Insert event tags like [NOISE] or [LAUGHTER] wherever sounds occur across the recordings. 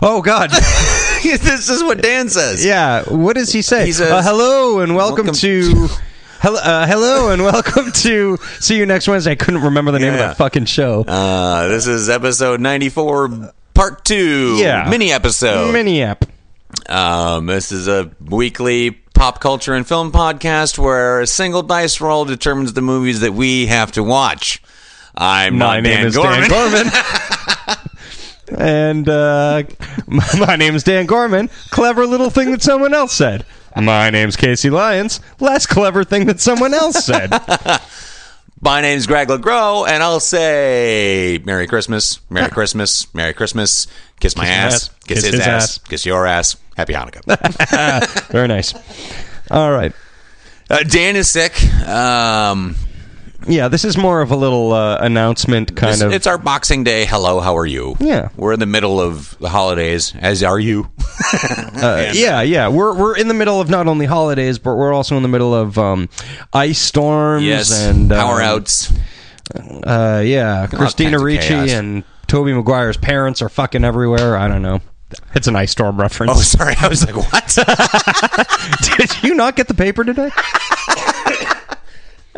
Oh God. [LAUGHS] this is what Dan says. yeah. What does he say? He says, uh, hello and welcome, "Welcome to. [LAUGHS] Hello, uh, hello and welcome to. See you next Wednesday. I couldn't remember the name of Yeah. that fucking show. Uh, this is episode 94, part two. Yeah. Mini episode. Mini app. Um, this is a weekly pop culture and film podcast where a single dice roll determines the movies that we have to watch. I'm My not name Dan is Gorman. Dan Gorman. [LAUGHS] and uh, [LAUGHS] my, my name is Dan Gorman. Clever little thing that someone else said. My name's Casey Lyons. Less clever thing that someone else said. [LAUGHS] My name's Greg LeGros, and I'll say Merry Christmas, Merry [LAUGHS] Christmas, Merry Christmas. Kiss my ass, kiss, his, ass, kiss your ass. Happy Hanukkah. Very nice. All right. uh, Dan is sick. Um, Yeah, this is more of a little uh, announcement kind it's, of. it's our Boxing Day. Hello, how are you? Yeah. we're in the middle of the holidays, as are you. [LAUGHS] Uh, yeah, yeah. We're we're in the middle of not only holidays, but we're also in the middle of um, ice storms yes, and um, power outs. Uh, yeah, Christina kinds of Ricci chaos. and Tobey Maguire's parents are fucking everywhere. I don't know. It's an ice storm reference. Oh, sorry. I was like, what? [LAUGHS] Did you not get the paper today? [LAUGHS]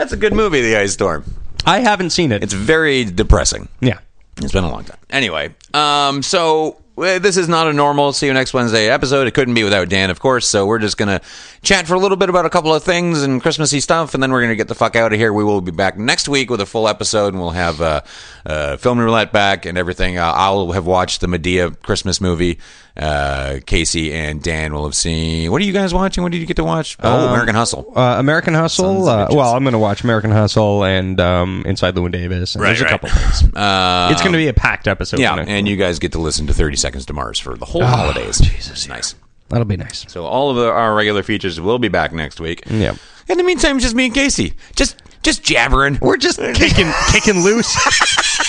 That's a good movie, The Ice Storm. I haven't seen it. It's very depressing. yeah. It's been a long time. Anyway, um, so this is not a normal see you next Wednesday episode. It couldn't be without Dan, of course. So we're just gonna chat for a little bit about a couple of things and Christmassy stuff, and then we're gonna get the fuck out of here. We will be back next week with a full episode, and we'll have uh, uh, film roulette back and everything. Uh, I'll have watched the Madea Christmas movie. Uh, Casey and Dan will have seen. What are you guys watching? What did you get to watch? Oh, American Hustle. Uh, American Hustle. Uh, well, I'm going to watch American Hustle and um, Inside Llewyn Davis. And there's a couple things. Uh, [LAUGHS] it's going to be a packed episode. yeah, and you guys get to listen to 30 Seconds to Mars for the whole holidays. Jesus, nice. that'll be nice. So all of the, our regular features will be back next week. Yeah. In the meantime, just me and Casey, just just jabbering. We're just [LAUGHS] kicking, kicking loose.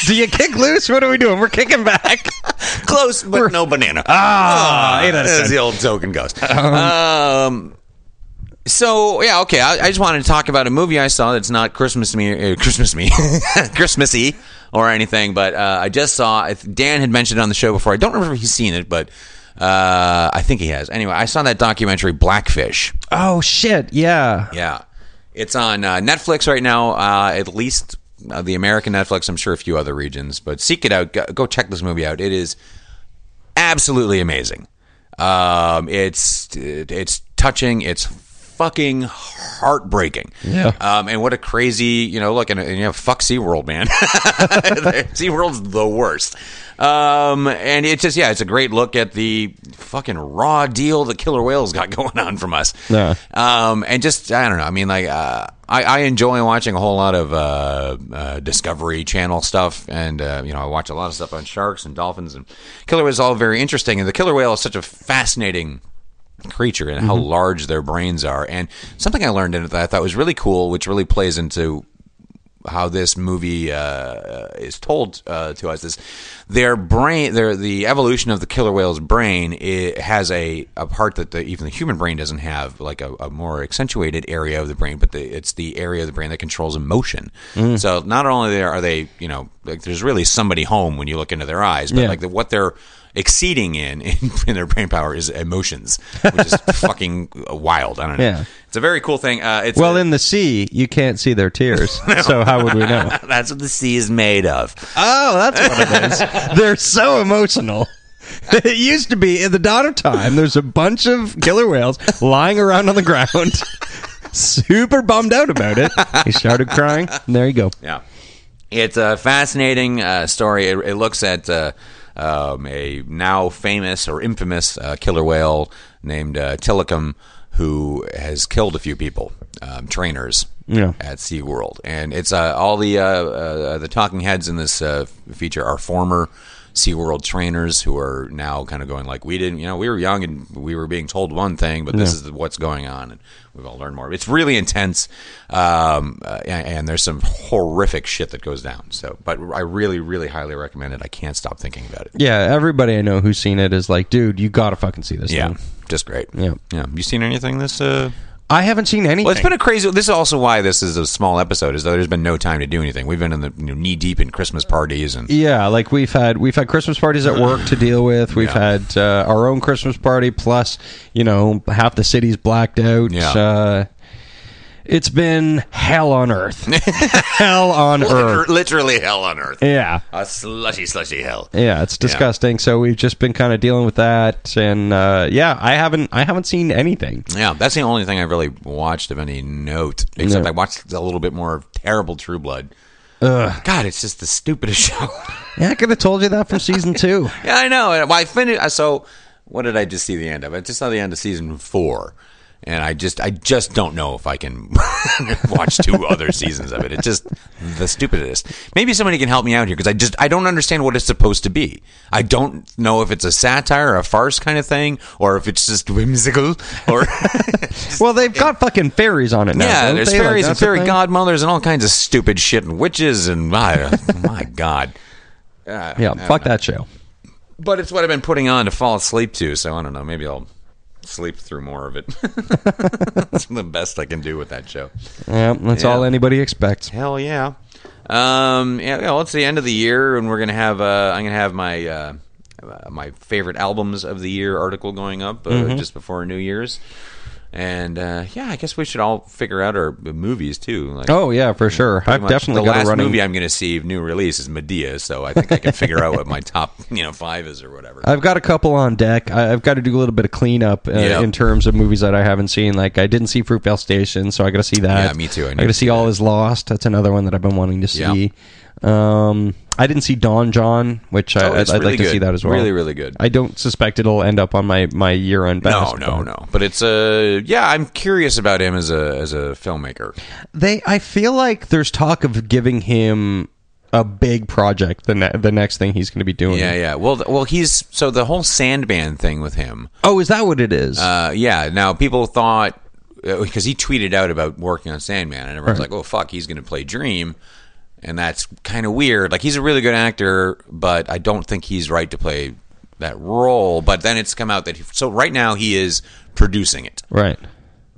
Do you kick loose? What are we doing? We're kicking back. close, but no banana. Ah, eight out of ten. the old token goes. Um. So yeah, okay. I, I just wanted to talk about a movie I saw that's not Christmas me, uh, Christmas me, [LAUGHS] Christmassy or anything. But uh, I just saw. Dan had mentioned it on the show before. I don't remember if he's seen it, but uh, I think he has. Anyway, I saw that documentary Blackfish. Oh shit! Yeah. Yeah, it's on uh, Netflix right now. Uh, at least uh, the American Netflix. I'm sure a few other regions, but seek it out. Go, go check this movie out. It is absolutely amazing. Um, it's it's touching. It's fucking heartbreaking. Yeah. Um, and what a crazy, you know, look, and, and you know, fuck SeaWorld, man. [LAUGHS] SeaWorld's the worst. Um, and it's just, yeah, it's a great look at the fucking raw deal the killer whales got [LAUGHS] going on from us. Yeah. Um, and just, I don't know. I mean, like, uh, I, I enjoy watching a whole lot of uh, uh, Discovery Channel stuff, and uh, you know, I watch a lot of stuff on sharks and dolphins, and killer whales all very interesting. And the killer whale is such a fascinating creature and how large their brains are. And something I learned in it that I thought was really cool, which really plays into how this movie uh, is told uh, to us is their brain their the evolution of the killer whale's brain it has a, a part that the, even the human brain doesn't have like a, a more accentuated area of the brain but the, it's the area of the brain that controls emotion so not only are they you know like there's really somebody home when you look into their eyes but Yeah. like the, what they're exceeding in, [LAUGHS] in in their brain power is emotions, which is [LAUGHS] fucking wild. I don't know. Yeah. It's a very cool thing. Uh, it's Well, a- in the sea, you can't see their tears. [LAUGHS] So how would we know? that's what the sea is made of. Oh, that's what it is. They're so emotional. It used to be in the dawn of time. There's a bunch of killer whales lying around on the ground, super bummed out about it. He started crying. And there you go. Yeah, it's a fascinating uh, story. It, it looks at uh, um, a now famous or infamous uh, killer whale named uh, Tilikum, who has killed a few people, um, trainers. Yeah. At SeaWorld. And it's uh, all the uh, uh, the talking heads in this uh, feature are former SeaWorld trainers who are now kind of going like we didn't you know we were young and we were being told one thing but this is what's going on and we've all learned more. It's really intense um, uh, and, and there's some horrific shit that goes down so but I really really highly recommend it. I can't stop thinking about it. Yeah, everybody I know who's seen it is like, dude, you gotta fucking see this yeah thing. just great. Yeah. yeah. You seen anything this uh I haven't seen anything. well, it's been a crazy. This is also why this is a small episode, is that there's been no time to do anything. We've been in the you know, knee deep in Christmas parties and Yeah, like we've had we've had Christmas parties at work to deal with. We've Yeah. had uh, our own Christmas party, plus you know half the city's blacked out. Yeah. Uh, it's been hell on earth, [LAUGHS] hell on earth. literally hell on earth. Yeah, A slushy, slushy hell. yeah, it's disgusting. So we've just been kind of dealing with that, and uh, yeah, I haven't I haven't seen anything. Yeah, that's the only thing I've really watched of any note. Except No. I watched a little bit more of Terrible True Blood. Ugh. God, it's just the stupidest [LAUGHS] show. Yeah, I could have told you that from season two. [LAUGHS] yeah, I know. Well, I finished. So, what did I just see the end of? I just saw the end of season four, and I just, I just don't know if I can [LAUGHS] watch two other seasons of it. It's just the stupidest. Maybe somebody can help me out here because I just, I don't understand what it's supposed to be. I don't know if it's a satire, or a farce kind of thing, or if it's just whimsical, or. [LAUGHS] Well, they've got fucking fairies on it now. Yeah, there's they? Like, fairies and fairy godmothers and all kinds of stupid shit and witches and my, my god. Uh, Yeah, fuck know. that show. But it's what I've been putting on to fall asleep to, so I don't know. Maybe I'll sleep through more of it. [LAUGHS] That's the best I can do with that show. Yeah, that's Yeah. all anybody expects. Hell yeah. Um, yeah, well, it's the end of the year, and we're gonna have. Uh, I'm gonna have my uh, uh, my favorite albums of the year article going up uh, Mm-hmm. just before New Year's. And uh, yeah, I guess we should all figure out our movies too. Like, Oh yeah, for sure. I've definitely the got last a running. movie I'm going to see new release is Madea, so I think I can figure out what my [LAUGHS] top you know five is or whatever. I've got a couple on deck. I've got to do a little bit of cleanup uh, Yeah. in terms of movies that I haven't seen. Like I didn't see Fruitvale Station, so I got to see that. Yeah, me too. I I, got to see All Is Lost. That's another one that I've been wanting to Yeah. see. Um, I didn't see Don Jon, which I, Oh, I'd, really like to see that as well. Really, really good. I don't suspect it'll end up on my my year end no, best. no, but no. But it's a uh, yeah. I'm curious about him as a as a filmmaker. They, I feel like there's talk of giving him a big project. The ne- the next thing he's going to be doing. Yeah, yeah. Well, th- well, he's so the whole Sandman thing with him. Oh, is that what it is? Uh, yeah. Now people thought because he tweeted out about working on Sandman, and everyone's like, "Oh fuck, he's going to play Dream," and that's kind of weird. Like he's a really good actor, but I don't think he's right to play that role. But then it's come out that he, so right now he is producing it, right.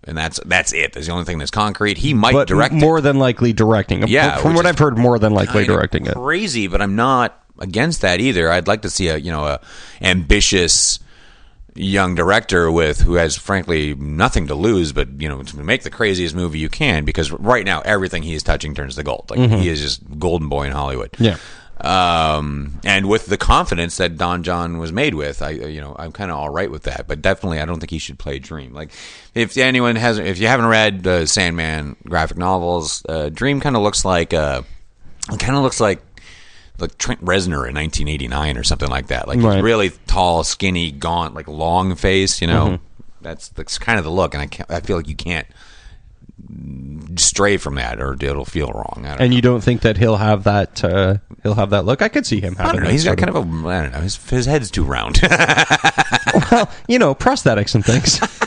and that's that's it. That's the only thing that's concrete. He might But direct more it. than likely directing. Yeah, from what I've heard, more than likely directing it. Crazy, but I'm not against that either. I'd like to see a you know a ambitious young director with who has frankly nothing to lose but you know to make the craziest movie you can because right now everything he is touching turns to gold like he is just golden boy in hollywood Mm-hmm. Yeah. um and with the confidence that don jon was made with i you know i'm kind of all right with that but definitely i don't think he should play dream like if anyone has if you haven't read uh, sandman graphic novels uh, dream kind of looks like uh kind of looks like like Trent Reznor in 1989 or something like that. Like Right. he's really tall, skinny, gaunt, like long face. You know, Mm-hmm. that's that's kind of the look, and I can't, I feel like you can't stray from that, or it'll feel wrong. I don't And know. you don't think that he'll have that? Uh, he'll have that look. I could see him I having. don't know. that He's got kind of a I don't know. His, his head's too round. [LAUGHS] well, you know, prosthetics and things. [LAUGHS]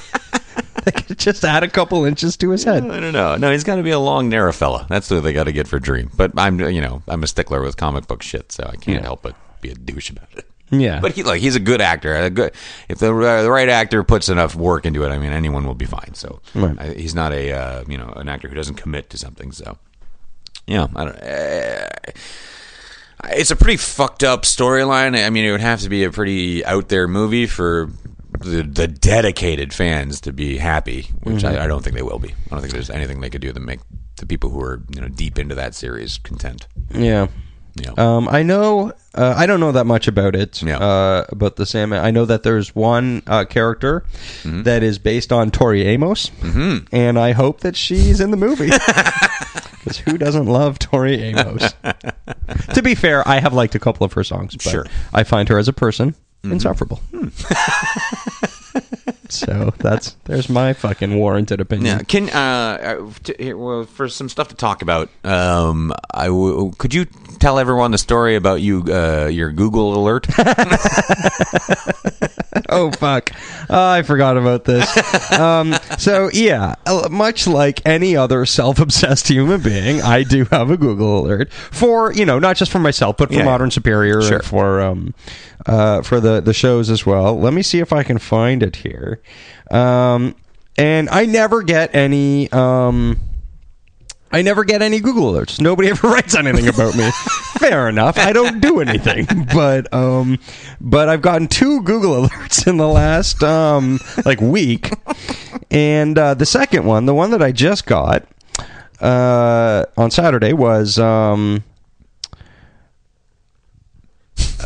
[LAUGHS] could just add a couple inches to his head. I don't know. No, he's got to be a long, narrow fella. That's what they got to get for Dream. But I'm, you know, I'm a stickler with comic book shit, so I can't help but be a douche about it. Yeah. But he like he's a good actor. A good if the uh, the right actor puts enough work into it, I mean anyone will be fine. So Right. I, he's not a uh, you know an actor who doesn't commit to something. So yeah, I don't. Uh, it's a pretty fucked up storyline. I mean, it would have to be a pretty out there movie for the, the dedicated fans to be happy, which I, I don't think they will be. I don't think there's anything they could do to make the people who are you know deep into that series content. Yeah. Yeah. Um, I know. Uh, I don't know that much about it. Yeah. Uh, about the Sandman. I know that there's one uh, character Mm-hmm. that is based on Tori Amos, mm-hmm. and I hope that she's in the movie. [LAUGHS] Because who doesn't love Tori Amos? [LAUGHS] to be fair, I have liked a couple of her songs. But Sure. I find her as a person Mm-hmm. insufferable. Hmm. [LAUGHS] so that's there's my fucking warranted opinion. Yeah, can uh, uh, t- here, well, for some stuff to talk about, um, I w- could you tell everyone the story about you uh, your Google alert? [LAUGHS] oh fuck Oh, i forgot about this um, so yeah uh, much like any other self-obsessed human being i do have a google alert for you know not just for myself but for Yeah. modern superior Sure. and for um, uh, for the the shows as well let me see if i can find it here um, and i never get any um, I never get any Google alerts. Nobody [LAUGHS] ever writes anything about me. [LAUGHS] Fair enough. I don't do anything, [LAUGHS] but um, but I've gotten two Google alerts in the last um like week, and uh, the second one, the one that I just got uh on Saturday was um.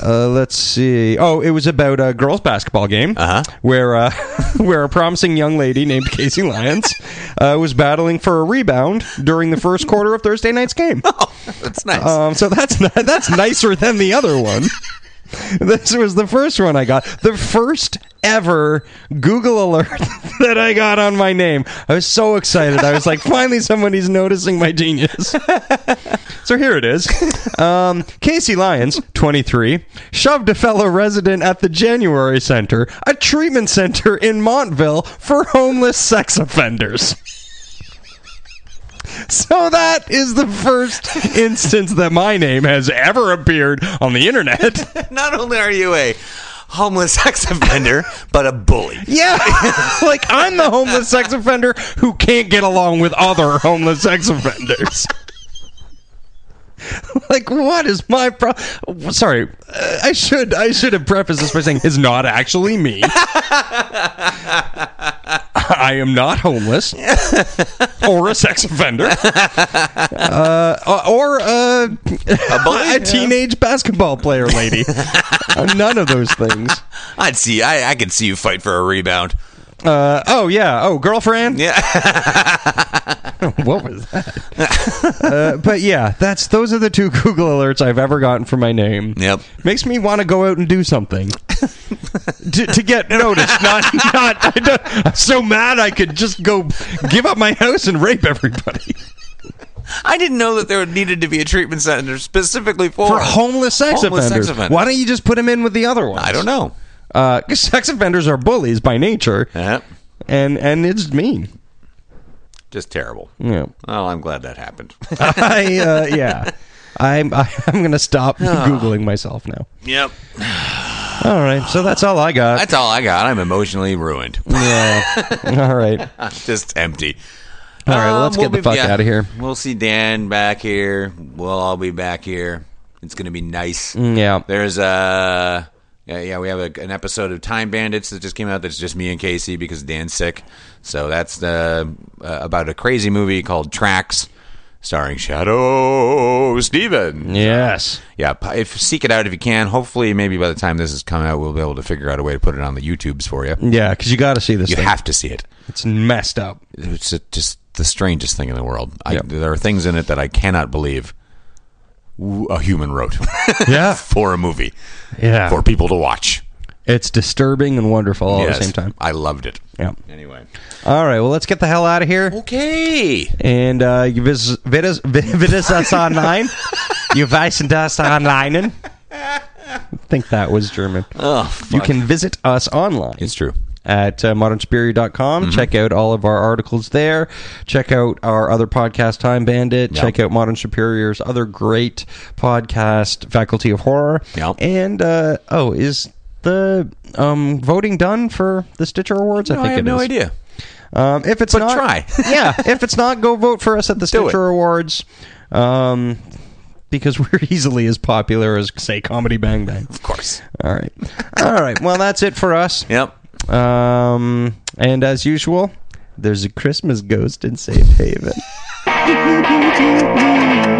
Uh, let's see. Oh, it was about a girls' basketball game Uh-huh. where uh, [LAUGHS] where a promising young lady named Casey Lyons uh, was battling for a rebound during the first quarter of Thursday night's game. [LAUGHS] That's nice. Um, so that's that's nicer than the other one. [LAUGHS] This was the first one I got. The first ever Google alert [LAUGHS] that I got on my name. I was so excited. I was like, finally somebody's noticing my genius. [LAUGHS] so here it is. Um, Casey Lyons, 23, shoved a fellow resident at the January Center, a treatment center in Montville for homeless sex offenders. So that is the first instance that my name has ever appeared on the internet. [LAUGHS] Not only are you a homeless sex offender, but a bully. Yeah, [LAUGHS] like I'm the homeless sex offender who can't get along with other homeless sex offenders. [LAUGHS] like, what is my problem? Sorry, uh, I should I should have prefaced this by saying it's not actually me. [LAUGHS] [LAUGHS] I am not homeless or a sex offender uh, or uh, a, [LAUGHS] a teenage basketball player lady. [LAUGHS] None of those things. I'd see. I, I could see you fight for a rebound. Uh, oh yeah. Oh, girlfriend. Yeah. what was that? uh, but yeah, that's those are the two Google alerts I've ever gotten for my name. Yep. Makes me want to go out and do something to, to get noticed. Not, not. I I'm so mad I could just go give up my house and rape everybody I didn't know that there needed to be a treatment center specifically for, for homeless sex Homeless offenders. sex offenders. Why don't you just put them in with the other ones? I don't know. Uh, sex offenders are bullies by nature, Yeah. and and it's mean. Just terrible. Yeah. Well, I'm glad that happened. [LAUGHS] I uh, yeah. I'm I, I'm gonna stop [SIGHS] googling myself now. yep. All right, so that's all I got. That's all I got. I'm emotionally ruined. [LAUGHS] Yeah. all right. [LAUGHS] Just empty. All right, well, let's Um, get the fuck yeah, out of here. We'll see Dan back here. We'll all be back here. It's going to be nice. Yeah. There's uh yeah, yeah, we have a, an episode of Time Bandits that just came out. That's just me and Casey because Dan's sick. So that's uh, uh, about a crazy movie called Tracks, starring Shadow Steven. Yes. Yeah, if seek it out if you can. Hopefully, maybe by the time this has come out, we'll be able to figure out a way to put it on the YouTubes for you. Yeah, because you got to see this. You thing. have to see it. It's messed up. It's just the strangest thing in the world. I, There are things in it that I cannot believe a human wrote. Yeah. [LAUGHS] for a movie Yeah. for people to watch. It's disturbing and wonderful all at the same time. I loved it. Yeah. Anyway. All right. Well, let's get the hell out of here. Okay. And uh, you vis- visit, visit us online. [LAUGHS] you weisen us online. I think that was German. Oh, you can visit us online. It's true. at uh, modernsuperior.com. Mm-hmm. Check out all of our articles there. Check out our other podcast, Time Bandit. Check out Modern Superior's other great podcast, Faculty of Horror. Yep. And, uh, oh, is the um, voting done for the Stitcher Awards? No, I think I have it no is. idea. Um, if it's But not, try. [LAUGHS] yeah, if it's not, go vote for us at the Stitcher Awards. Um, because [LAUGHS] we're easily as popular as, say, Comedy Bang Bang. Of course. All right. All right. Well, that's it for us. Yep. Um, and as usual, there's a Christmas ghost in Safe Haven. [LAUGHS]